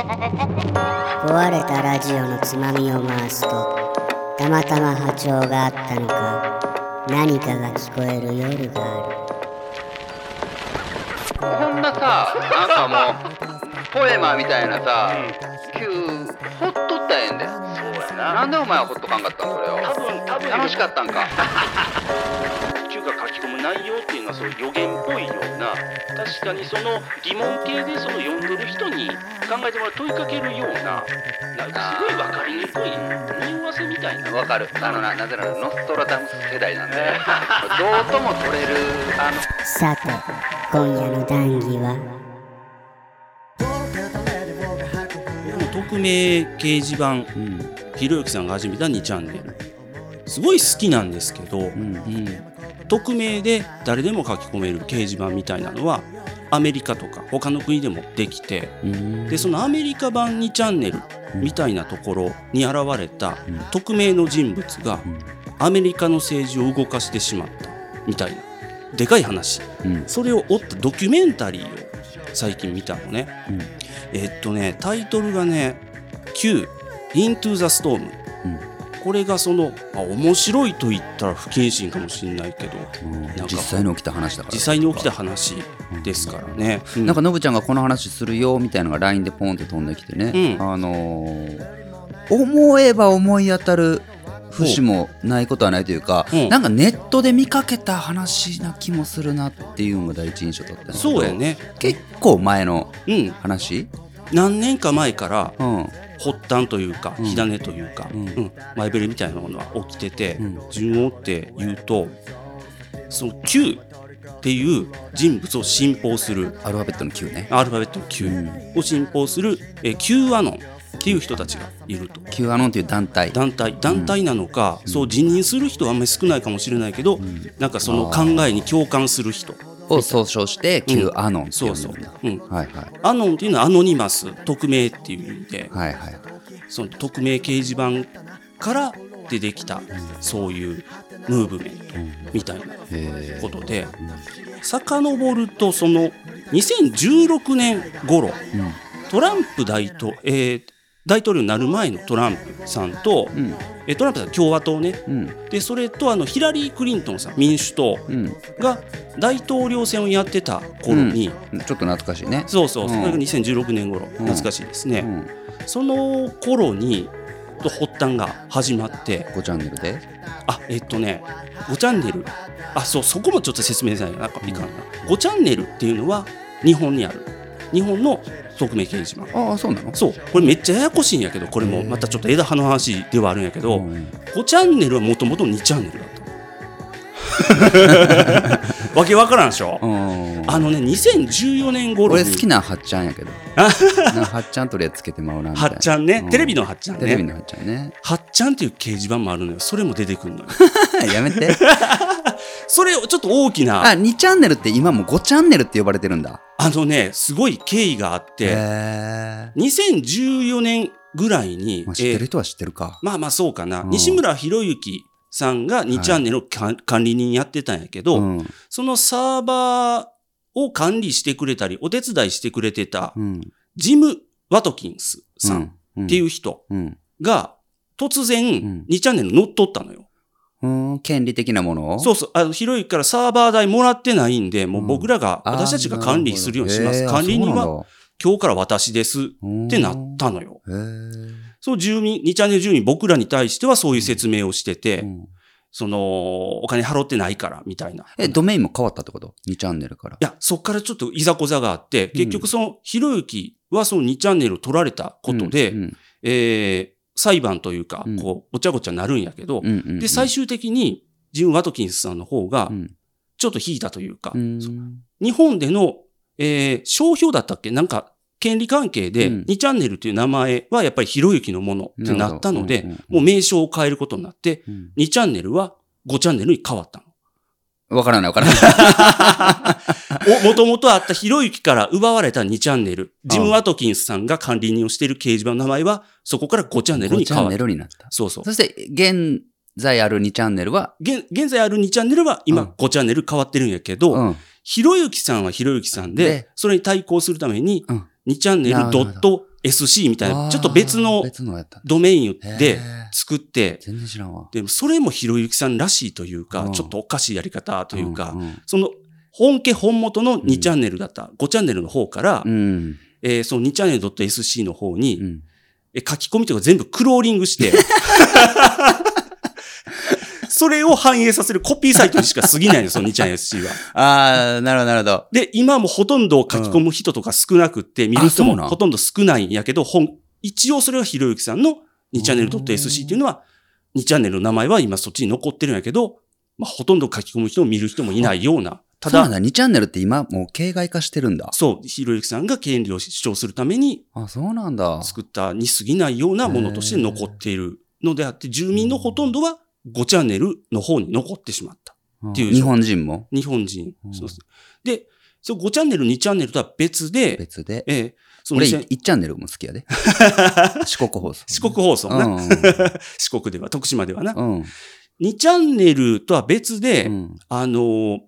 壊れたラジオのつまみを回すとたまたま波長があったのか何かが聞こえる夜がある。こんなさなんかもうポエマーみたいなさ急ほっとったらええんで。そうやななんでお前はほっとかんかったんそれを。多分多分楽しかったんかそういう予言っぽいような確かにその疑問形でその読んでる人に考えてもらう問いかけるようななんかすごい分かりにくい匂わせみたいな。わかる。あのななぜならノストラダムス世代なんで。どうとも取れるあの。さて今夜の談義は？僕も匿名掲示板、ひろゆきさんが始めた2チャンネル。すごい好きなんですけど、うん匿名で誰でも書き込める掲示板みたいなのはアメリカとか他の国でもできてでそのアメリカ版2チャンネルみたいなところに現れた匿名の人物がアメリカの政治を動かしてしまったみたいなでかい話、それを追ったドキュメンタリーを最近見たのね、えっとねタイトルがね「Q Into the Storm」これがそのあ面白いと言ったら不謹慎かもしれないけど、実際に起きた話だから。実際に起きた話ですからね、うなんかノブちゃんがこの話するよみたいなのが LINE でポンって飛んできてね、うん。あのー思えば思い当たる節もないことはないというか、うん。なんかネットで見かけた話な気もするなっていうのが第一印象だったそうやね。結構前のうん。話？何年か前からうん発端というかうん。火種というか、うん。うん。前触れみたいなものは起きてて、うん。順を追って言うとその Q っていう人物を信奉するアルファベットの Q ね。アルファベットの Q うん。を信奉する、えー Q アノンっていう人たちがいると。Q アノンという団体。団体。団体なのか、そう辞任する人はあんまり少ないかもしれないけど、なんかその考えに共感する人を総称して Q アノンってそうそう呼んでるんだ、うん、はいはい。アノンっていうのはアノニマス匿名っていう意味ではいはいその匿名掲示板から出てきたそういうムーブメントみたいなことで遡るとその2016年頃トランプ大統えー大統領になる前のトランプさんと、うん。えトランプさん共和党ね。うん。でそれとあのヒラリー・クリントンさん民主党うん。が大統領選をやってた頃に、うん。ちょっと懐かしいね。そうそう、う。ん。それが2016年頃懐かしいですね、うん。その頃にと発端が始まって。5チャンネルで？あえっとね5チャンネル。あそうそこもちょっと説明せないとなんかいかんな。5チャンネルっていうのは日本にある。日本の匿名掲示板ああそうなの？そう。これめっちゃややこしいんやけどこれも。またちょっと枝葉の話ではあるんやけど、うん。5チャンネルはもともと2チャンネルだった わけわからんでしょ、うん。あのね2014年頃に。俺好きなはっちゃんやけど。はっちゃんとりあえずつけてまうなはいっちゃんね、うん。テレビのはっちゃんね。テレビのはっちゃんね。はっちゃんっていう掲示板もあるのよ。それも出てくるのよ。やめて。それをちょっと大きな。あ2チャンネルって今もう5チャンネルって呼ばれてるんだ。あのねすごい経緯があって。へえ2014年ぐらいに、まあ知ってえーる人は知ってるか。まあまあそうかな、うん。西村博之さんが2チャンネルのか管理人やってたんやけど、うん。そのサーバーを管理してくれたり、お手伝いしてくれてたうん。ジム・ワトキンスさんうん。っていう人うん。が突然ん。2チャンネル乗っ取ったのよ。うん権利的なもの？そうそう、あの、ひろゆきからサーバー代もらってないんで、もう僕らが、あー私たちが管理するようにします。管理人は今日から私ですってなったのよ。その住民、2チャンネル住民僕らに対してはそういう説明をしてて、うん。その、お金払ってないから、みたいな。えドメインも変わったってこと ?2 チャンネルから。いや、そっからちょっといざこざがあって、結局その、ひろゆきはその2チャンネルを取られたことで、うんえー裁判というかうん、こう、ごちゃごちゃなるんやけど、うんうんうん。で、最終的に、ジム・ワトキンスさんの方がう、ん。ちょっと引いたというか、うん。日本での、えー商標だったっけ？なんか、権利関係で、うん2チャンネルという名前はやっぱりひろゆきのものってなったのでもう名称を変えることになって、うん2チャンネルは5チャンネルに変わったの。わからないわからない。お、もともとあったひろゆきから奪われた2チャンネル、ジム・ワトキンスさんが管理人をしている掲示板の名前は、そこから5チャンネル5チャンネに変わった。ルになった。そうそう。そして、現在ある2チャンネルは、現現在ある2チャンネルはうん今5チャンネル変わってるんやけど、うん。ひろゆきさんはひろゆきさんでで、それに対抗するためにうん、2チャンネル .SC みたいな、ちょっと別の。ドメインへでー作って、全然知らんわ。でもそれもひろゆきさんらしいというか、うんちょっとおかしいやり方というか、その本家本元の2チャンネルだった、5チャンネルの方から、うん。えーその2チャンネル .sc の方に、書き込みとか全部クローリングして、それを反映させるコピーサイトにしか過ぎないの、その2チャンネル SC は。ああ、なるほど、なるほど。で、今もほとんど書き込む人とか少なくって、見る人もほとんど少ないんやけど、本、一応それはひろゆきさんの2チャンネル .sc っていうのは、2チャンネルの名前は今そっちに残ってるんやけど、まあ、ほとんど書き込む人も見る人もいないような。ただ、ただ、2チャンネルって今もう形骸化してるんだ。そう、ひろゆきさんが権利を主張するためにあ、そうなんだ。作ったに過ぎないようなものとして残っているのであって、住民のほとんどは5チャンネルの方に残ってしまった。っていう日本人も？日本人。うんそうですで、その5チャンネル、2チャンネルとは別で、別で？ええその俺、2000 1チャンネルも好きやで。四国放送。四国放送な。うん。四国では、徳島ではな。うん。2チャンネルとは別で、うん。あのー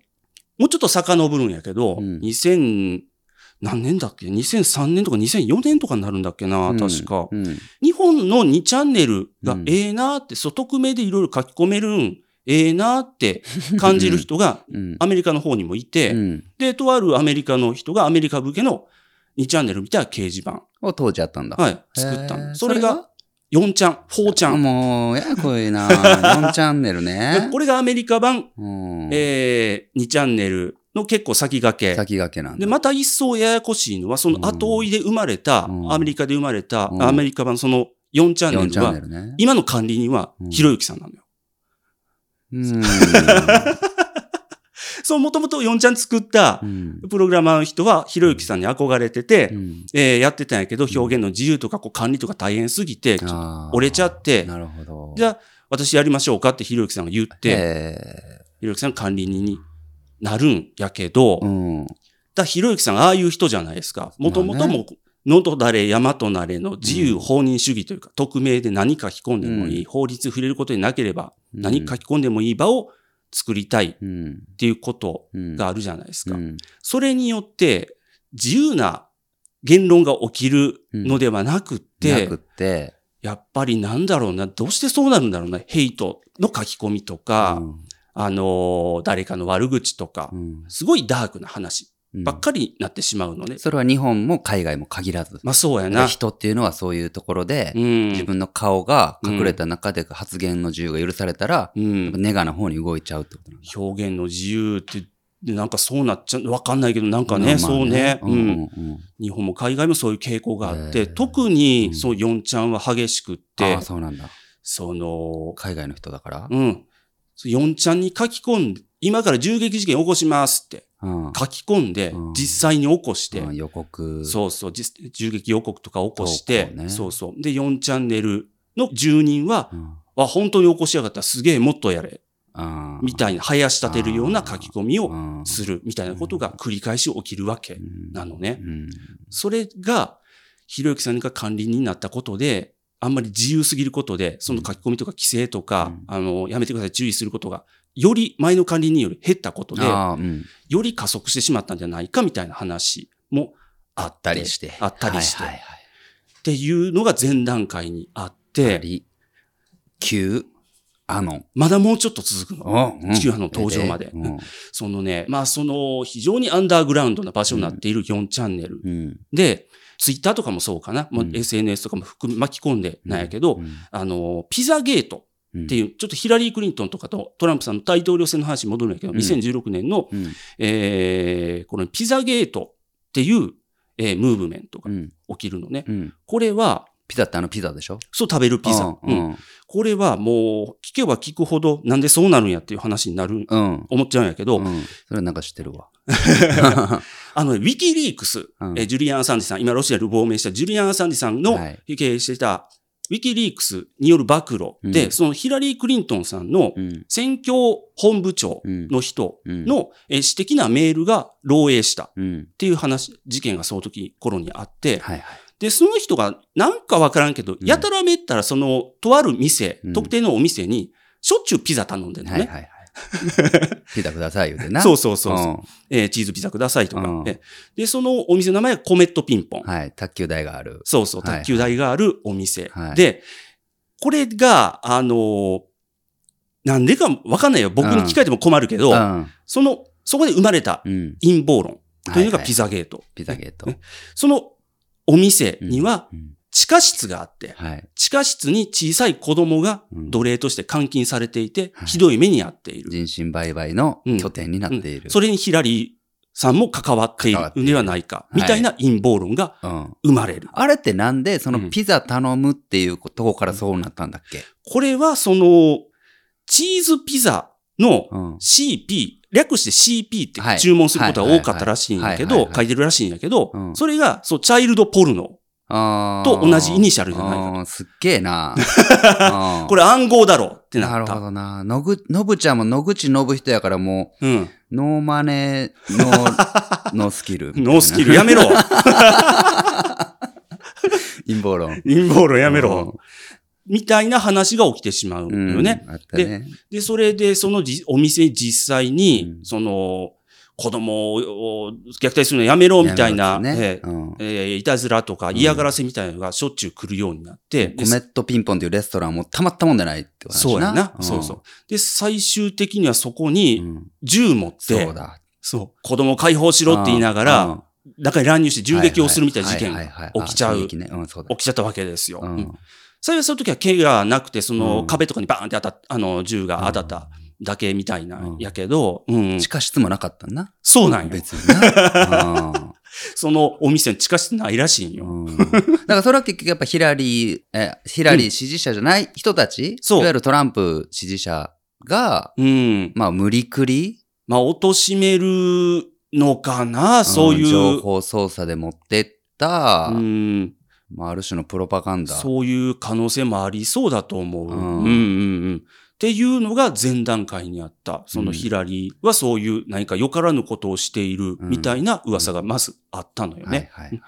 もうちょっと遡るんやけど、うん2000、何年だっけ ?2003 年とか2004年とかになるんだっけな、確か。うん。日本の2チャンネルがうんええなって、そう、匿名でいろいろ書き込めるん、ええなって感じる人がうん。アメリカの方にもいて、うん。で、とあるアメリカの人がアメリカ向けの2チャンネルみたいな掲示板、を当時あったんだ。はい、作った。それが4チャン、4チャン。もう、ややこいな。4チャンネルね。これがアメリカ版、うん。えー、2チャンネルの結構先駆け。先駆けなんだ。で、また一層ややこしいのは、その後追いで生まれた、うんアメリカで生まれた、うんアメリカ版その4チャンネ4ルはルね。今の管理人はうん、ひろゆきさんなのよ。うん。そう、もともと4チャン作ったうんプログラマーの人は、ひろゆきさんに憧れてて、うんえーやってたんやけど、表現の自由とかこう管理とか大変すぎて、折れちゃって、なるほど。じゃあ、私やりましょうかってひろゆきさんが言って、へひろゆきさん管理人になるんやけど、ーうん。だひろゆきさんああいう人じゃないですか。もともとまあも、のとだれ、山となれの自由放任主義というか、匿名で何書き込んでもいい、うん法律触れることになければ、うん何書き込んでもいい場を作りたいっうん。ていうことうん。があるじゃないですか。うんそれによって、自由な言論が起きるのではなくって、なくって、やっぱりなんだろうな、どうしてそうなるんだろうな、ヘイトの書き込みとか、うんあのー誰かの悪口とか、うんすごいダークな話うんばっかりになってしまうのね。それは日本も海外も限らず。まあそうやな。人っていうのはそういうところで、うん。自分の顔が隠れた中で発言の自由が許されたら、うん。ネガな方に動いちゃうってことなんだ。表現の自由って、でなんかそうなっちゃう、わかんないけど、なんかね、まあまあそうね、ううんんうん日本も海外もそういう傾向があって、特に、そう、4ちゃんは激しくってああ、、そうなんだ。その、海外の人だから？うん。4ちゃんに書き込んで、今から銃撃事件起こしますってうん。書き込んでうん、実際に起こして、うん予告。そうそう、実銃撃予告とか起こして、ねそうそう。で、4チャンネルの住人は、うん。あ、本当に起こしやがった。すげえ、もっとやれ。みたいな、生やし立てるような書き込みをうんするみたいなことが繰り返し起きるわけうんなのね。うんそれが、ひろゆきさんが管理人になったことで、あんまり自由すぎることで、その書き込みとか規制とか、うん。あの、やめてください、注意することが、より前の管理人より減ったことで、うん。より加速してしまったんじゃないかみたいな話もああったりして。あったりして。はいはいはいっていうのが前段階にあって、あり、旧、あの。まだもうちょっと続くの。うん旧派の登場までうんそのね、まあその非常にアンダーグラウンドな場所になっている4チャンネルうん。で、ツイッターとかもそうかな、もううん SNS とかも含み巻き込んでなんやけど、うんあの、ピザゲートっていう、ちょっとヒラリー・クリントンとかとトランプさんの大統領選の話に戻るんやけど、うん2016年の、うん。えーこのピザゲートっていう、えームーブメントがうん。起きるのね。うん。これは、ピザってあのピザでしょ？そう食べるピザ。ううんん。これはもう、聞けば聞くほど、なんでそうなるんやっていう話になる、うん。思っちゃうんやけど、うん。それなんか知ってるわ。あの、ウィキリークス、うんえージュリアン・アサンディさん、今ロシアで亡命したジュリアン・アサンディさんのはい経営してた、ウィキリークスによる暴露で、うんそのヒラリー・クリントンさんのうん。選挙本部長の人うん。の、えー私的なメールが漏洩したっうん。ていう話、事件がその時頃にあって、はいはい。で、その人がなんかわからんけど、んやたらめったらその、とある店、うん特定のお店に、しょっちゅうピザ頼んでるのね。はいはいはい。ピザください言うてな。そうそうそうそううえーチーズピザくださいとか、うんえで、そのお店の名前はコメットピンポン。ん。はい。卓球台がある。そうそう、はい卓球台があるお店。はいで、これが、あのーなんでかわかんないよ。僕に聞かれても困るけど、うん。その、そこで生まれたうん。陰謀論というのがはいはいピザゲート。ピザゲート。ね そのお店にはうん地下室があって、はい。地下室に小さい子供がうん奴隷として監禁されていて、はいひどい目に遭っている。人身売買の拠点になっている。それにヒラリーさんも関わっているんではないか、はいみたいな陰謀論がうん。生まれる。あれってなんで、そうんのピザ頼むっていうとこからそうなったんだっけ？これはその、チーズピザのうん。CP、略して CP ってはい注文することが多かったらしいんやけど、書いてるらしいんやけどう、んそれが、そう、チャイルドポルノ。と同じイニシャルじゃないかすっげえな。うんこれ暗号だろうってなるなった。ほどな。のぐ、のぶちゃんも野口のぶ人やからもうん。う、 no money、no、no skill。no skill やめろ 陰謀論。陰謀論やめろみたいな話が起きてしまううん。よね。うん。ね。で、それで、そのじお店実際に、うん。その、子供を虐待するのやめろみたいな、やめろっえうん。ええーいたずらとか嫌がらせみたいなのがしょっちゅう来るようになって、でコメットピンポンっていうレストランもたまったもんじゃないって話そうやな、ん。そうそう。で、最終的にはそこにうん。銃持って、そうだ。そう。子供を解放しろって言いながら、うん、中に乱入して銃撃をするみたいな事件はいが起きちゃう。起きちゃったわけですよ。うん。うん幸いその時は怪我なくて、そのうん壁とかにバーンって当たっあの、銃が当たっただけみたいなうんやけど、うん地下室もなかったんな？そうなんよ。別にな。そのお店に地下室ないらしいんよ。うんうん だからそれは結局やっぱヒラリー、え、ヒラリー支持者じゃない人たち、そういわゆるトランプ支持者が、うん。まあ無理くり、まあ、貶めるのかな、そういう。ん情報操作で持ってった、うん、まあある種のプロパガンダ。そういう可能性もありそうだと思う。ううんん、うん、うん。っていうのが前段階にあった。そのヒラリーはそういう何かよからぬことをしているみたいな噂がまずあったのよね。はいはい。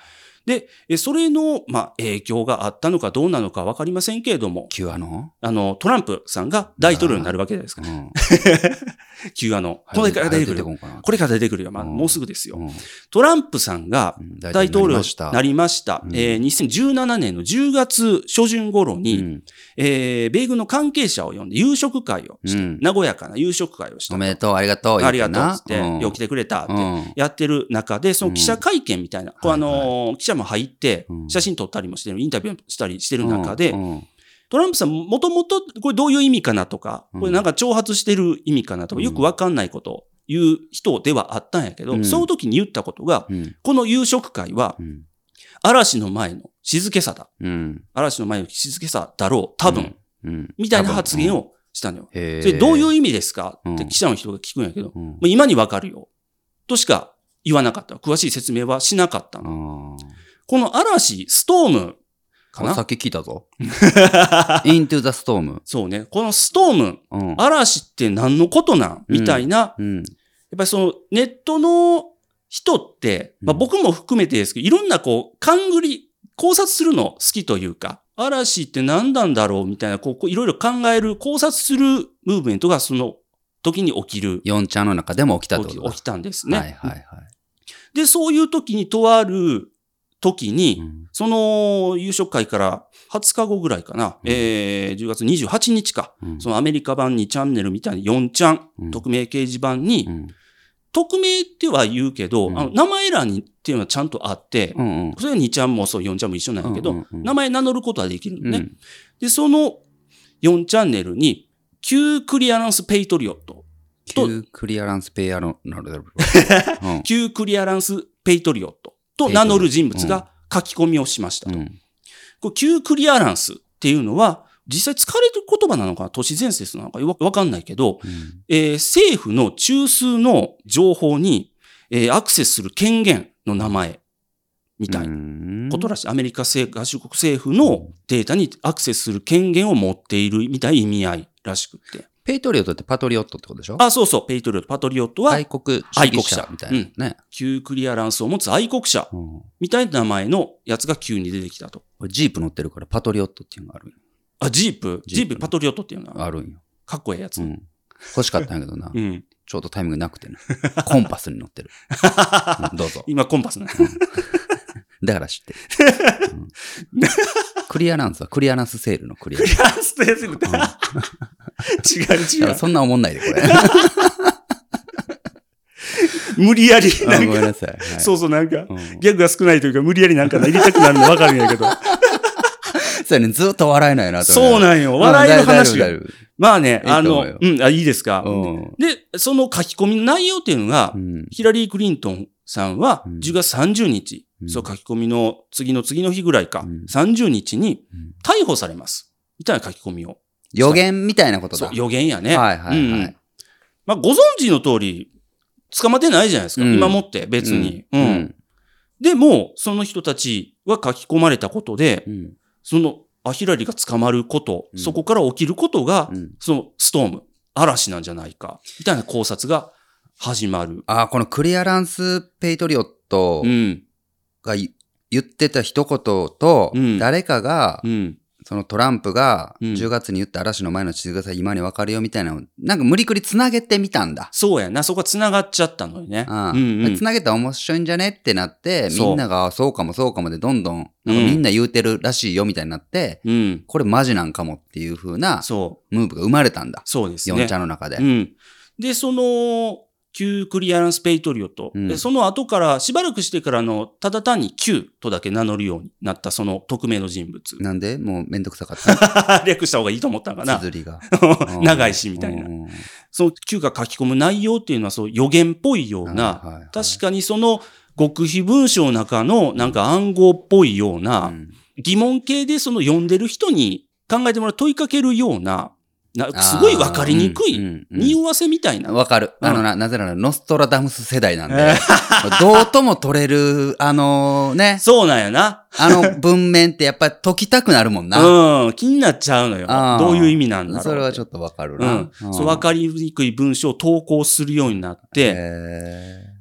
で、えそれの、まあ、影響があったのかどうなのかわかりませんけれども、Q アノ？あの、トランプさんが大統領になるわけですから、うん。Q アの。これから出てくるよ。これから出てくるよ。まあ、うんもうすぐですよ。うんトランプさんがうん大統領になりましした。うんえー2017年の10月初旬頃たに、うんえー米軍の関係者を呼んで夕食会をした。うん和やかな夕食会をしたと。おめでとう、ありがとう。ありがとうって、うんよう来てくれたってうんやってる中で、その記者会見みたいな、こうあのー記者も入ってう、ん写真撮ったりもしてる、インタビューしたりしてる中で、トランプさんもともとこれどういう意味かなとか、うん。これなんか挑発してる意味かなとか、よくわかんないことを言う人ではあったんやけど、うん。その時に言ったことが、うん。この夕食会はうん。嵐の前の静けさだ。うん。嵐の前の静けさだろう、多分、うん。みたいな発言をしたのよ。それどういう意味ですか？ってうん。記者の人が聞くんやけど、うん。もう今にわかるよ。としか言わなかった。詳しい説明はしなかったの。あこの嵐、ストームかなーさっき聞いたぞ。into the storm。そうね。このストーム、うん。嵐って何のことなん？みたいな、うん。やっぱりそのネットの人って、まあうん僕も含めてですけど、いろんなこう、勘繰り、考察するの好きというか、嵐って何なんだろうみたいな、こう、いろいろ考える、考察するムーブメントがその時に起きる、4ちゃんの中でも起きたとだ。起きたんですね。はいはいはい。で、そういう時に、とある時に、うん。その夕食会から20日後ぐらいかな、うん。えー、10月28日か、うん。そのアメリカ版2チャンネルみたいに4ちゃん、うん。匿名掲示板に、うん。匿名っては言うけど、うん。あの名前欄にっていうのはちゃんとあって、うんうん。それは2ちゃんもそう4ちゃんも一緒なんやけど、うんうんうん。名前名乗ることはできる。のね。うん。で、その4チャンネルに、旧クリアランスペイトリオット、旧クリアランスペイアの、なるほど。うん。旧クリアランスペイトリオットと名乗る人物が書き込みをしましたと。うんこれ旧クリアランスっていうのは、実際使われてる言葉なのかな都市伝説なのかわわかんないけど、うんえー政府の中枢の情報に、えーアクセスする権限の名前みたいなことらしい。アメリカ政合衆国政府のデータにアクセスする権限を持っているみたいな意味合いらしくって。ペイトリオットってパトリオットってことでしょ？あ、そうそう、ペイトリオット、パトリオットは愛国主義愛国者者みたいなね。旧クリアランスを持つ愛国者うんみたいな名前のやつが急に出てきたと。これジープ乗ってるからパトリオットっていうのがあるあ、ジープ、ジープパトリオットっていうのはあるんよ。かっこいいやつ。うん欲しかったんやけどな。うん。ちょうどタイミングなくてな。コンパスに乗ってる。うんどうぞ。今コンパスね。だから知ってる。うんクリアランスはクリアランスセールのクリアランス。クリアステージみたいな。違う違う。らそんな思んないで、これ。無理やり、あなんか、ごめんなさい。はいそうそう、なんか、うんギャグが少ないというか、無理やりなんかな入れたくなるの分かるんやけど。そうやね、ずっと笑えないなと思そうなんよ。笑いの話。まあね、あの、思うん、あ、いいですか？うんで、その書き込みの内容っていうのが、うんヒラリー・クリントンさんはうん10月30日、うんそう書き込みの次の次の日ぐらいか、うん30日にうん逮捕されます。みたいな書き込みを。予言みたいなことだ。そう、予言やね。はいはいはいうんうんまあ、ご存知の通り、捕まってないじゃないですか。うん今もって別に。ううんん。でも、その人たちは書き込まれたことで、うん。その、アヒラリが捕まること、うんそこから起きることが、うんそのストーム、嵐なんじゃないか、みたいな考察が始まる。あ、このクリアランス・ペイトリオットうん。言ってた一言とうん、誰かがう、ん。そのトランプがうん10月に言った嵐の前の地図がさ今に分かるよみたいなのをなんか無理くり繋げてみたんだ。そうやな。そこが繋がっちゃったのよね。ああうんうん。繋げたら面白いんじゃねってなって、みんながあそうかもそうかもでどんどん、なんかうんみんな言うてるらしいよみたいになって、うん。これマジなんかもっていう風な。ムーブが生まれたんだ。そうですね。ヨンちゃんの中でう。ん。で、その、旧クリアランス・ペイトリオット、うんでその後から、しばらくしてからの、ただ単に Q とだけ名乗るようになったその匿名の人物。なんで？もうめんどくさかった。略した方がいいと思ったんかな。綴りが。長いし、みたいなう。んその Q が書き込む内容っていうのは、そう予言っぽいような、はいはいはい確かにその極秘文章の中のなんか暗号っぽいような、うん疑問形でその読んでる人に考えてもらう問いかけるような、なすごいわかりにくい、匂わせみたいな。わかる。うんあのな、なぜならノストラダムス世代なんで、どうとも取れる、あのね、そうなんやな。あの文面ってやっぱり解きたくなるもんな。うん、気になっちゃうのよ。どういう意味なんだろう。それはちょっとわかるうな。ん。そう、わかりにくい文章を投稿するようになって、へ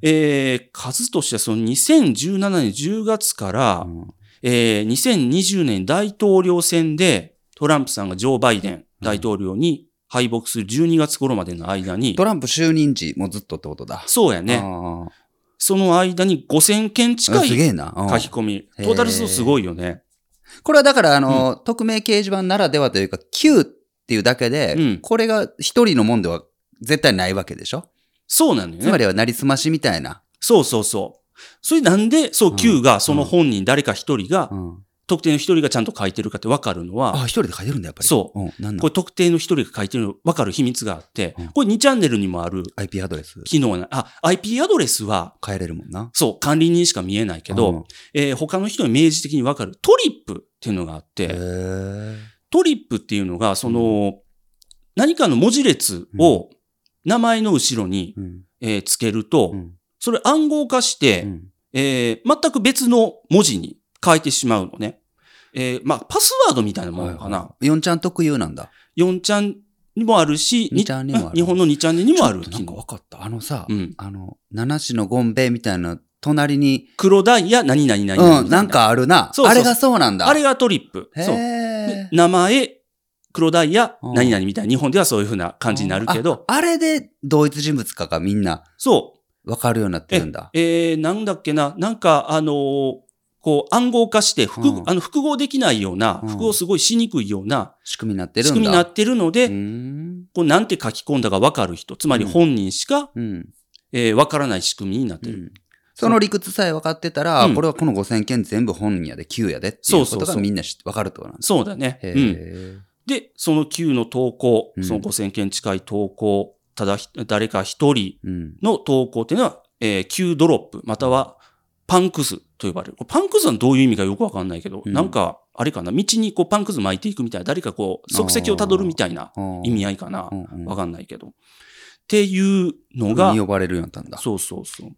えー、数としてはその2017年10月からー、うんえー、2020年大統領選でトランプさんがジョー・バイデン大統領に敗北する12月頃までの間に、トランプ就任時もずっとってことだ。そうやね。あその間に5000件ー近い書き込み。トータル数すごいよね。これはだから、あの、匿名掲示板ならではというか、Q っていうだけで、うんこれが一人のもんでは絶対ないわけでしょ？そうなのよね。つまりはなりすましみたいな。そうそうそう。それなんで、そう、うん Q がその本人誰か一人が、うん特定の一人がちゃんと書いてるかってわかるのは、あ、一人で書いてるんだ、やっぱり。。そう。うん、なんなん？これ特定の一人が書いてるのわかる秘密があってうん、これ2チャンネルにもある IP アドレス。機能な、あ、IP アドレスは、変えれるもんな。そう、管理人しか見えないけど、うん。えー他の人に明示的にわかるトリップっていうのがあっへて、ー。トリップっていうのが、その、何かの文字列を名前の後ろに、うん。えーつけると、うん。それ暗号化して、うん。えー全く別の文字に変えてしまうのね。えーまあ、パスワードみたいなものかな。ヨンちゃん特有なんだ。4ちゃんにもあるし、二ちゃんにもある日本の2チャンネルにもあるなんか分かった。あのさ、うんあの、七種のゴンベイみたいな、隣に、黒ダイヤ何々何々うん、なんかあるな。そうそうあれがそうなんだ。あれがトリップ。へそう。名前、黒ダイヤうん何々みたいな。日本ではそういう風な感じになるけど、ああれで同一人物かがみんなそう。分かるようになってるんだ。えー、なんだっけな、なんか、あのーこう、暗号化して複、うんあの、複合できないような、うん複合すごいしにくいような仕組みになってるんだ。仕組みになってるので。こう、なんて書き込んだかわかる人、つまり本人しか、うん。えーわからない仕組みになってる。うんその理屈さえ分かってたら、うんこれはこの5000件全部本人やで、9やでっていううそうそうとがみんな知って分かるってことなんだ。そうだね。へうん。ーで、その9の投稿、うんその5000件近い投稿、ただひ、誰か一人うん。の投稿っていうのは、えー、Q ドロップ、またはパンクスと呼ばれる。パンクスはどういう意味かよくわかんないけど、うんなんか、あれかな、道にこうパンクス巻いていくみたいな、誰かこう、足跡をたどるみたいな意味合いかな。わかんないけど。っていうのがに、呼ばれるようになったんだ。そうそうそう。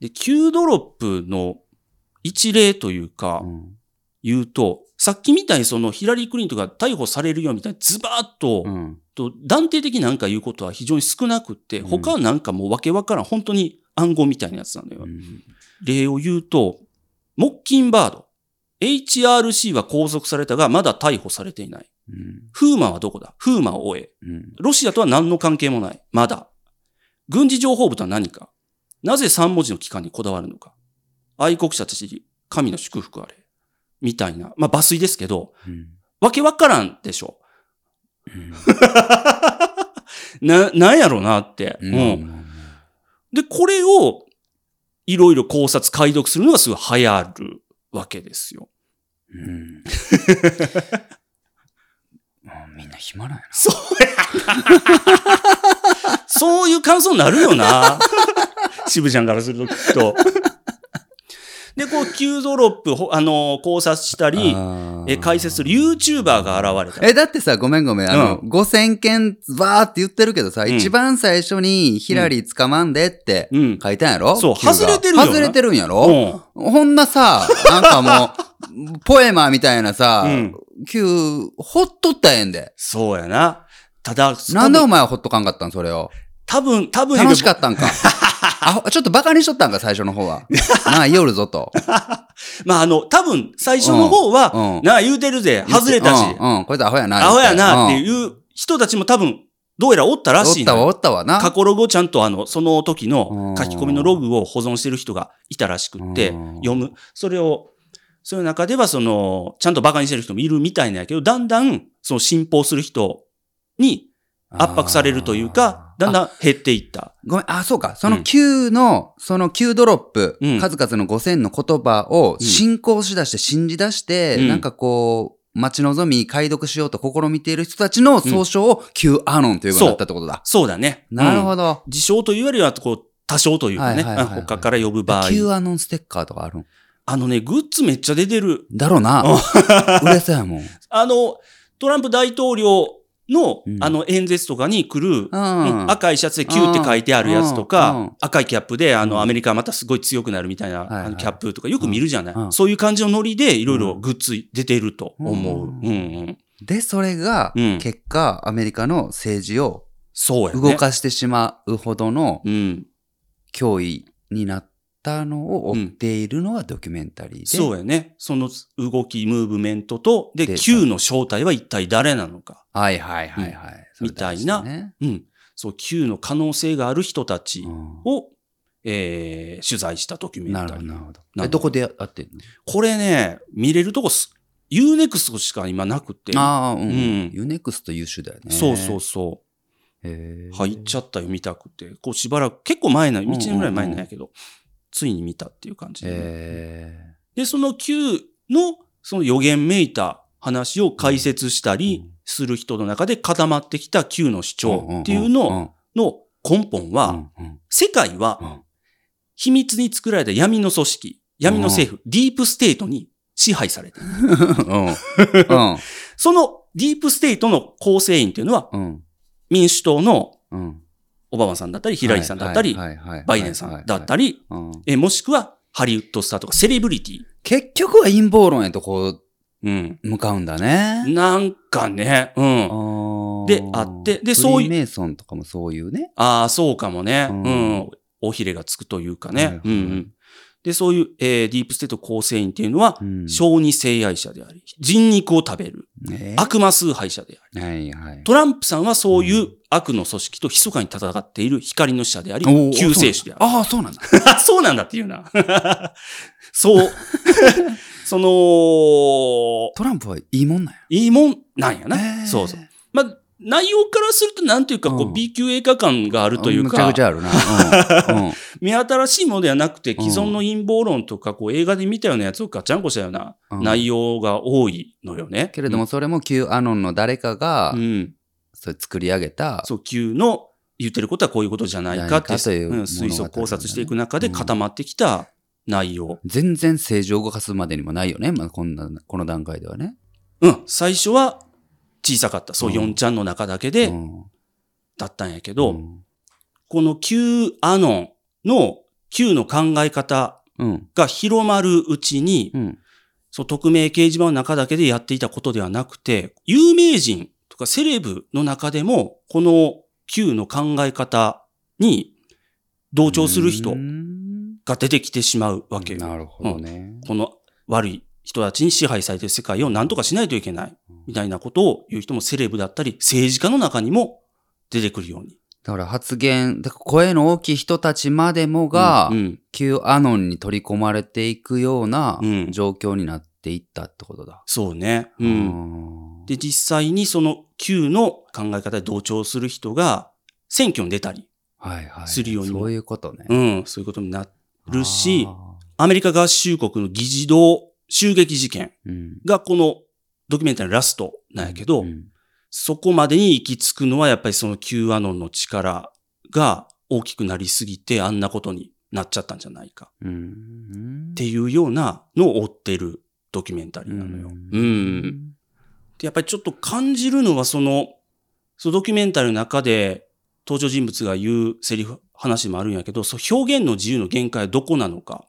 で、Q ドロップの一例というか、うん言うと、さっきみたいにそのヒラリー・クリントンが逮捕されるよみたいにズバーッと、うん。と断定的になんか言うことは非常に少なくって、うん他はなんかもうわけわからん、本当に暗号みたいなやつなのよ。うん例を言うと、モッキンバード。HRC は拘束されたが、まだ逮捕されていない。うんフーマはどこだ？フーマを終え。うんロシアとは何の関係もない。まだ。軍事情報部とは何か？なぜ3文字の機関にこだわるのか？愛国者たちに神の祝福あれ。みたいな。まあ、抜粋ですけど、うんわけわからんでしょ。うん な、なんやろなって。ううんん。で、これを、いろいろ考察、解読するのがすごい流行るわけですよ。うん もうみんな暇なんやそうやな。そういう感想になるよな。渋ちゃんからするときっと。で、こう、Q ドロップ、ほあのー考察したり、な。え、解説する YouTuber が現れた。え、だってさ、ごめんごめん。あの、5000件バーって言ってるけどさ、うん一番最初にヒラリー捕まんでってうん。書いたんやろ？そう Q が外れてるよな外れてるんやうろん。ほんなさ、なんかもう、ポエマーみたいなさう、ん Q、ほっとったらええんで。そうやな。ただ、なんでお前はほっとかんかったんそれを？多分、多分楽しかったんか。あほちょっとバカにしとったんか、最初の方は。なあ、言おるぞと。まあ、あの、多分、最初の方は、うんうんなあ、言うてるぜ、外れたし、うん、うんこいつアホやな。アホやなってういう人たちも多分、どうやらおったらん。おったわ、おったわな。過去ログをちゃんとあの、その時うんの書き込みのログを保存してる人がいたらしくってうん、読む。それを、その中ではその、ちゃんと馬鹿にしてる人もいるみたいなんやけど、だんだん、その信奉する人に圧迫されるというか、だんだん減っていった。ごめん、あ、そうか。そうのん Q の、その Q ドロップ、うん数々の5000の言葉をうん信仰しだして、信じ出して、うんなんかこう、待ち望み、解読しようと試みている人たちの総称を Q アノンということだったってことだ。そうだね。なるど。ほど。自称というよりは、こう、多少というかね、他から呼ぶ場合。Q アノンステッカーとかあるん？あのね、グッズめっちゃ出てる。だろうな。売れそうやもん。あの、トランプ大統領の、うん。あの演説とかに来る、うん。うん赤いシャツで Q って書いてあるやつとか、赤いキャップで、あの、うんアメリカはまたすごい強くなるみたいな、あのキャップとかよく見るじゃない、そういう感じのノリでいろいろグッズ出てると思う。ううんんうん。で、それがうん、結果、アメリカの政治をそうやね。動かしてしまうほどのうん。脅威になったのを追っているのがドキュメンタリーで。そうやね。その動き、ムーブメントと、で、Q の正体は一体誰なのか。はいはいはいはい。それみたいなねうん。そう、Q の可能性がある人たちうんを、えー取材したドキュメンタリー。なるほど、なるほど。どこでやってんの？これね、見れるとこす、UNEXT しか今なくて。ああ、うん。うん U-NEXT 優秀だよね。そうそうそへう。入っちゃったよ、見たくて。こうしばらく、結構前な、1んうん年ぐらい前なんやけど、ついに見たっていう感じで、へで、その Q の、その予言めいた話を解説したりする人の中で固まってきた Q の主張っていうのの根本うんは、うん。世界はうん。秘密に作られた闇の組織、闇の政府、ディープステートに支配されている。そのディープステートの構成員っていうのは、うん。民主党のうんオバマさんだったり、ヒラリーさんだったり、バイデンさんだったり、うんえもしくはハリウッドスターとかセレブリティ。結局は陰謀論へとこうん。う向かうんだね。なんかね、うん。であってでそういうフリーメイソンとかもそういうね。ああ、そうかもね。ううんん。おひれがつくというかね。うんうん。で、そういう、えーディープステート構成員っていうのは、うん小児性愛者であり、人肉を食べる、ね悪魔崇拝者であり、はいはい。トランプさんはそういう悪の組織と密かに戦っている光の使者でありおー、救世主である。ああ、そうなんだ。あ、そうなんだっていうな。そう。その、トランプはいいもんなんや。いいもんなんやな。そうそう。まあ、内容からするとなんていうか、こう、うん B 級映画感があるというむちゃかくち、ゃあるな。うんうん目新しいものではなくて、うん既存の陰謀論とか、こう、映画で見たようなやつをガチャンコしたようなうん内容が多いのよね。けれども、それも Q アノンの誰かがう、ん。それ作り上げた、そう、Q の言ってることはこういうことじゃないかって、いううん物語推測考察していく中でうん固まってきた内容。全然政治を動かすまでにもないよね。まあ、こんな、この段階ではね。うん。最初は小さかった。そう、うん4ちゃんの中だけで、うんだったんやけど、うんこの Q アノンの Q の考え方うん。が広まるうちに、うん。そう、匿名掲示板の中だけでやっていたことではなくて、有名人とかセレブの中でも、この Q の考え方に同調する人うんが出てきてしまうわけよ。なるほどね。この悪い人たちに支配されている世界を何とかしないといけない。みたいなことを言う人もセレブだったり、政治家の中にも出てくるように。だから発言、声の大きい人たちまでもがう、ん。Q アノンに取り込まれていくようなうん状況になっていったってことだ。そうね。う。うんんで、実際にその Q の考え方で同調する人が選挙に出たり、はいはい。するようにもそういうことね。うん、そういうことになるし、あアメリカ合衆国の議事堂襲撃事件がこのドキュメンタリーのラストなんやけど、うんそこまでに行き着くのはやっぱりその Q アノンの力が大きくなりすぎてあんなことになっちゃったんじゃないかうんっていうようなのを追ってるドキュメンタリーなのよ。ううんん。でやっぱりちょっと感じるのはその、そのドキュメンタリーの中で登場人物が言うセリフ、話もあるんやけど、そう表現の自由の限界はどこなのか。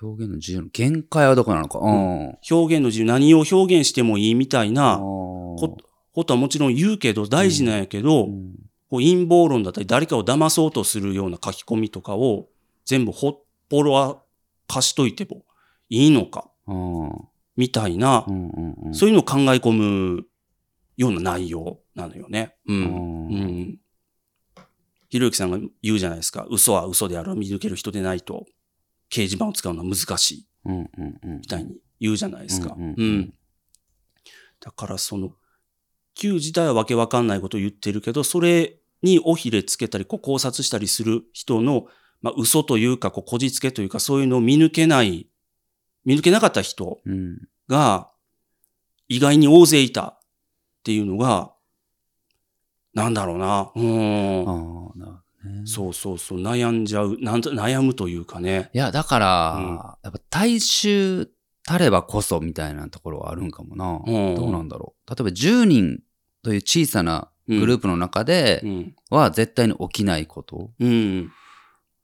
表現の自由の限界はどこなのか。うん。表現の自由、何を表現してもいいみたいなことはもちろん言うけど、大事なんやけど、うんこう陰謀論だったり誰かを騙そうとするような書き込みとかを全部ほっぽろは貸しといてもいいのかうんみたいな、うんうんうんそういうのを考え込むような内容なのよね。う。ん。ひろゆきさんが言うじゃないですか。嘘は嘘である。見抜ける人でないと、掲示板を使うのは難しい。みたいに言うじゃないですか。だからその、Q 自体はわけわかんないことを言ってるけど、それに尾ひれつけたり、こう考察したりする人の、まあ、嘘というか、こう、こじつけというか、そういうのを見抜けない、見抜けなかった人うんが、意外に大勢いたっていうのが、なんだろうな。うーん。ああ、な。そうそうそう、悩んじゃう、なんだ悩むというかね。いや、だから、うんやっぱ大衆たればこそみたいなところはあるんかもな。うんどうなんだろう。例えば10人という小さなグループの中でうん。は絶対に起きないことうん。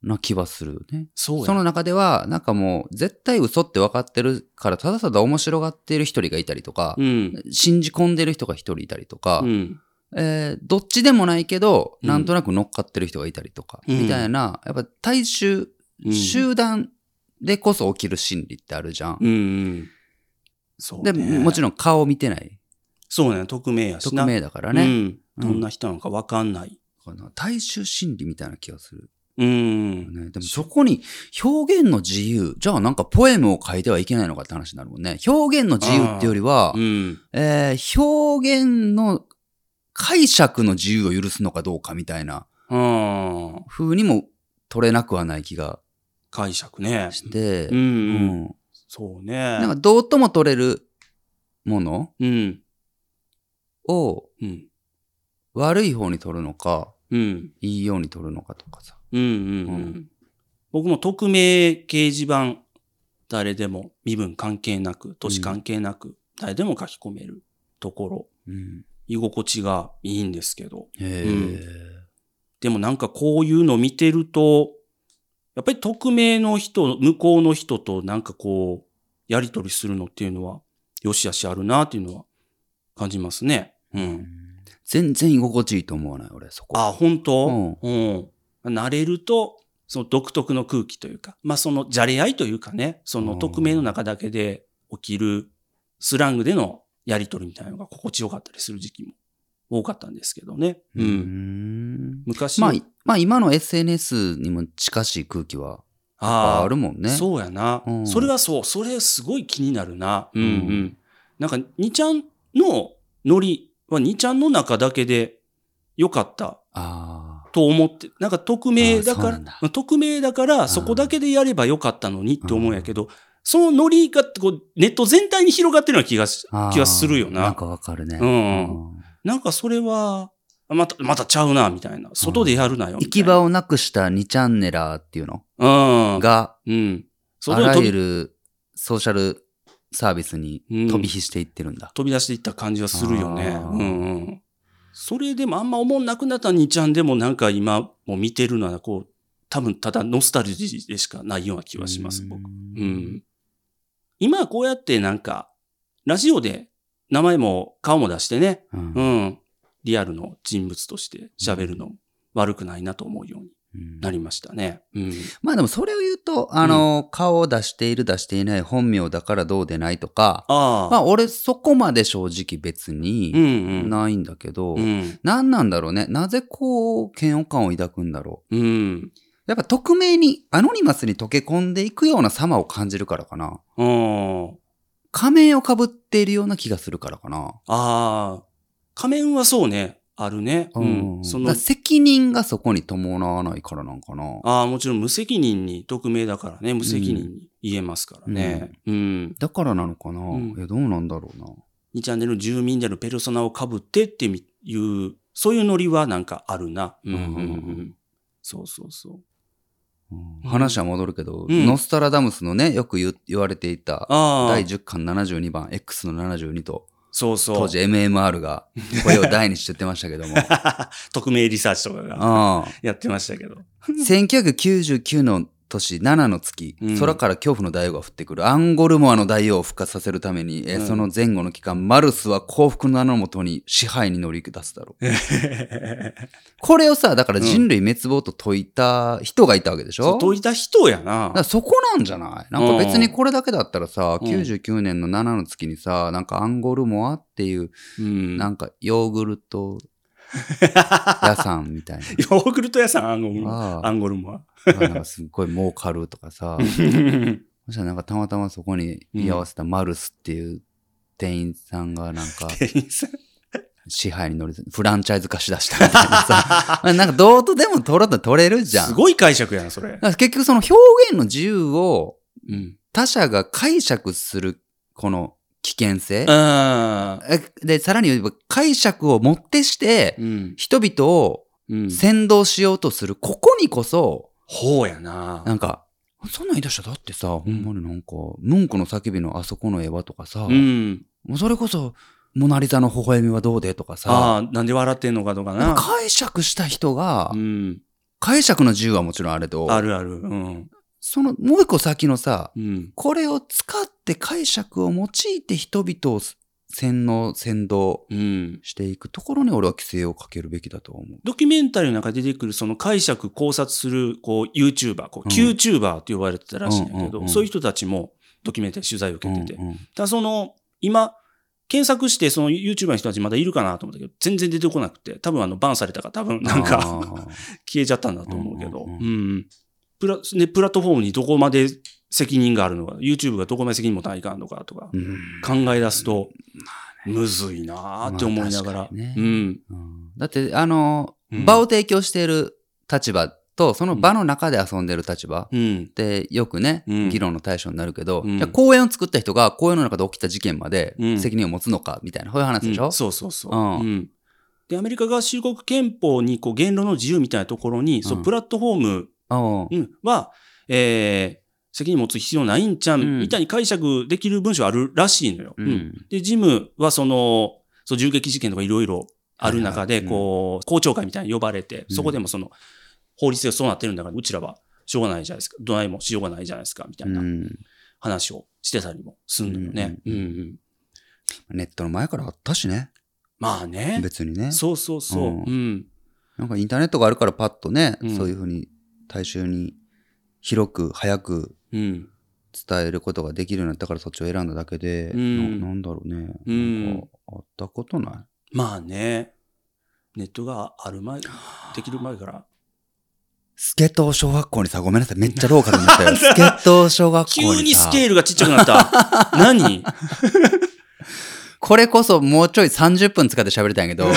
な気はするよね。その中では、なんかもう絶対嘘って分かってるから、ただただ面白がっている一人がいたりとか、うん。信じ込んでる人が一人いたりとか、うん。えーどっちでもないけど、うんなんとなく乗っかってる人がいたりとか、うんみたいな、やっぱ大衆、うん集団でこそ起きる心理ってあるじゃん。うんうん。そう、で、ね。もちろん顔見てない。そうね、匿名やしな。匿名だからね。うん。うんどんな人なのかわかんない。大衆心理みたいな気がする。うん。ね、でもそこに表現の自由、じゃあなんかポエムを書いてはいけないのかって話になるもんね。表現の自由ってよりはう、ん。えー表現の解釈の自由を許すのかどうかみたいなうん。風にも取れなくはない気が解釈ね。して、うん。うんそうね。なんかどうとも取れるものうん。をうん。悪い方に取るのか、うん。いいように取るのかとかさ。うん。うん。う。うん僕も匿名掲示板、誰でも身分関係なく、年関係なく、誰でも書き込めるところ、うん、居心地がいいんですけど。へうんえ、でもなんかこういうの見てると、やっぱり匿名の人、向こうの人となんかこう、やりとりするのっていうのは、よしあしあるなっていうのは感じますね。うん。全然居心地いいと思わない、俺、そこ。あ、本当？うん。慣れると、その独特の空気というか、まあそのじゃれ合いというかね、その匿名の中だけで起きるスラングでのやりとりみたいなのが心地よかったりする時期も多かったんですけどね。う。うんん。昔まあ、いまあ今の SNS にも近しい空気はあるもんね。そうやな、うんそれはそう。それすごい気になるな。うんうん。うんなんか、2ちゃんのノリは2ちゃんの中だけで良かった。と思って、なんか匿名だから、匿名だからそこだけでやればよかったのにって思うんやけど、そのノリがこうネット全体に広がってるような気が気がするよな。なんかわかるね。うんなんかそれは、また、またちゃうな、みたいな。外でやるなよ。みたいな行き場をなくした2チャンネラーっていうの？うん。が、うん。あらゆるソーシャルサービスに飛び火していってるんだ。飛び出していった感じはするよね。うんうん。それでもあんま思んなくなった2ちゃんでもなんか今も見てるのはこう、多分ただノスタルジーでしかないような気はします、僕。うん。今はこうやってなんか、ラジオで名前も顔も出してね、うんうん。リアルの人物として喋るの悪くないなと思うようにうんなりましたね。うん。まあでもそれを言うと、あの、顔を出している出していない本名だからどうでないとか、ああ。まあ俺そこまで正直別うんにうん。ないんだけど、うん。何なんだろうね。なぜこう、嫌悪感を抱くんだろう。うん。やっぱ匿名に、アノニマスに溶け込んでいくような様を感じるからかな。うん。仮面をかぶっているような気がするからかな。ああ。仮面はそうね。あるね。うん。そのだから、責任がそこに伴わないからなんかな。ああ、もちろん無責任に、匿名だからね、無責任に言えますからね。うん。だからなのかな、んえ、どうなんだろうな。2チャンネル住民であるペルソナを被ってっていう、そういうノリはなんかあるな。うんうんううんうんん。そうそうそう。うん話は戻るけど、うんノスタラダムスのね、よく言言われていた。第10巻72番、X の72と、そうそう。当時 MMR が声を大にして言ってましたけども。匿名リサーチとかがやってましたけど。1999の年7の月、うん空から恐怖の大王が降ってくるアンゴルモアの大王を復活させるために、えその前後の期間、マルスは幸福の名のもとに支配に乗り出すだろう。これをさ、だから人類滅亡と説いた人がいたわけでしょ、そう、解いた人やな。そこなんじゃない？なんか別にこれだけだったらさ、うん99年の7の月にさ、なんかアンゴルモアっていう、うん。なんかヨーグルト屋さんみたい ヨーグルト屋さん、アンゴルな。モア。ンゴルなんかすっごい儲かるとかさ、そしたらなんかたまたまそこに居合わせたマルスっていう店員さんがなんか 店員さん支配に乗り、フランチャイズ化しだしたみたいなさ、なんかどうとでも取ろうと取れるじゃん。すごい解釈やな、それ結局その表現の自由をうん。他者が解釈するこの危険性？で、さらに言えば解釈をもってしてうん。人々をうん。先導しようとする、ここにこそ、ほうやな。なんか、そんなん言い出したらだってさ、ほんまになんか、ムンクの叫びのあそこの絵はとかさ、うん。もうそれこそ、モナリザの微笑みはどうでとかあさ、あ、なんで笑ってんのかとかな。解釈した人が、うん。解釈の自由はもちろんあれど、あるある。うん。そのもう一個先のさ、うん。これを使って解釈を用いて人々を洗脳、先導うん。していくところに俺は規制をかけるべきだと思う。ドキュメンタリーの中で出てくるその解釈考察するこう YouTuber、こううん QTuber って呼ばれてたらしいんだけど、そういう人たちもドキュメンタリー取材を受けてて。うんうんただその、今、検索してその YouTuber の人たちまだいるかなと思ったけど、全然出てこなくて、多分あの、バンされたか多分なんあかー 消えちゃったんだと思うけど、うんううんんプラ、ね、プラットフォームにどこまで責任があるのか、YouTube がどこまで責任持たないかんのかとかうん。考え出すと、むずいなーって思いながら。まあね。うん。うん。だって、あの、うん。場を提供している立場と、その場の中で遊んでる立場うん。ってよくね、うん。議論の対象になるけど、うん。じゃあ公園を作った人が公園の中で起きた事件までうん。責任を持つのかみたいな、そういう話でしょ、うん。そうそうそう。うん。うん。で、アメリカ合衆国憲法にこう言論の自由みたいなところに、そううん。プラットフォームうんうんは、えー責任持つ必要ないんちゃん、うんみたいに解釈できる文章あるらしいのよ。ううんんで、ジムはその、そう銃撃事件とかいろいろある中で、こう、公聴会みたいに呼ばれて、うんそこでもその、法律でそうなってるんだから、うちらはしょうがないじゃないですか。どないもしようがないじゃないですか、みたいなうん話をしてたりもするのよね。ううんんうんネットの前からあったしね、まあね。別にね。そうそうそう。うんうん。なんかインターネットがあるからパッとね、うんそういうふうに大衆に広く早くうん。伝えることができるようになったからそっちを選んだだけで、うんななんだろうね。うんなんかあったことない？まあね。ネットがある前、できる前から。スケトウ小学校にさ、ごめんなさい、めっちゃローカルになったよ。スケトウ小学校にさ。急にスケールがちっちゃくなった。何？これこそもうちょい30分使って喋りたいんやけど、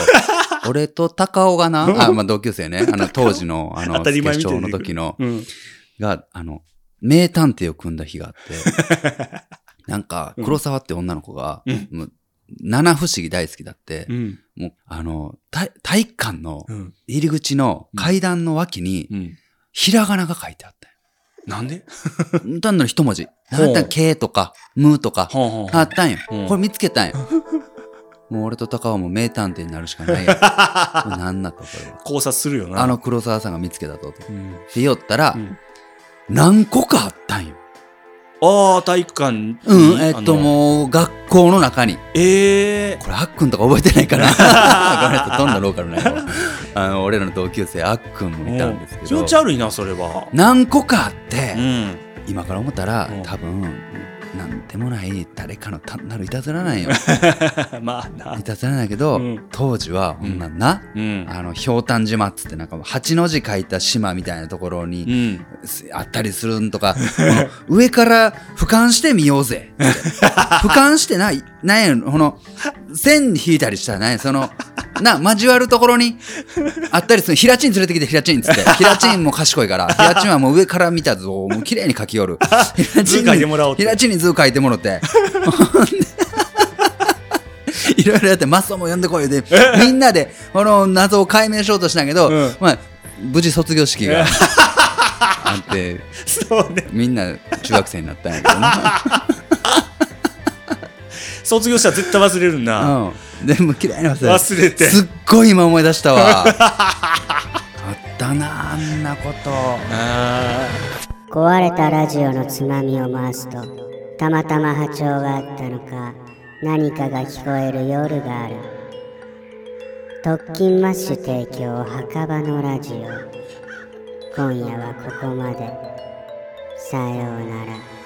俺と高尾がな、あ、まあ同級生ね、あの当時の、あの、当たり前たいにの時の、うん。が、あの、名探偵を組んだ日があって、なんか、うん黒沢って女の子が、うんもう七不思議大好きだって、うん。もう、あの、体体育館のうん。入り口の階段の脇に、うん。ひらがなが書いてあったなんで？よ。単なる一文字。なんだ、けとか、むとか、あったんよ。うんこれ見つけたんよ。もう俺と高尾も名探偵になるしかないよ。これなと、これは。考察するよな。あの、黒沢さんが見つけたと。とうん。で、言ったらう、ん何個かあったんよ。ああ、体育館に。うん、えっと、あの。もう、学校の中に。ええこれ、あっくんとか覚えてないかな ごめんなさい、どんなローカルなのあの俺らの同級生あっくんもいたんですけど気持ち悪いなそれは何個かあって、うん今から思ったら、うん多分なんでもない誰かの単なるいたずらなんよ。まあな。いたずらなんやけど、うん。当時はほんなん。な、うん。あのひょうたん島っつってなんか八の字書いた島みたいなところに、うん。すあったりするんとか、上から俯瞰してみようぜ。俯瞰してない、なんやろ、この、線引いたりしたらね、その、な、交わるところにあったりする。ヒラチン連れてきて、ヒラチンっつって。ヒラチンも賢いから、ヒラチンはもう上から見た図をもう綺麗に書き寄る。ヒラチン図書いてもらおうってヒラチンに図書いてもらって。いろいろやって、マスオも呼んでこいで、みんなで、この謎を解明しようとしたけど、うんまあ、無事卒業式があって、そうねみんな中学生になったんやけどな。卒業したら絶対忘れるなうん。でも嫌いな忘れ忘れて。すっごい今思い出したわ。あったな、あんなこと。あ壊れたラジオのつまみを回すとたまたま波長があったのか何かが聞こえる夜がある。特勤マッシュ提供墓場のラジオ。今夜はここまで。さようなら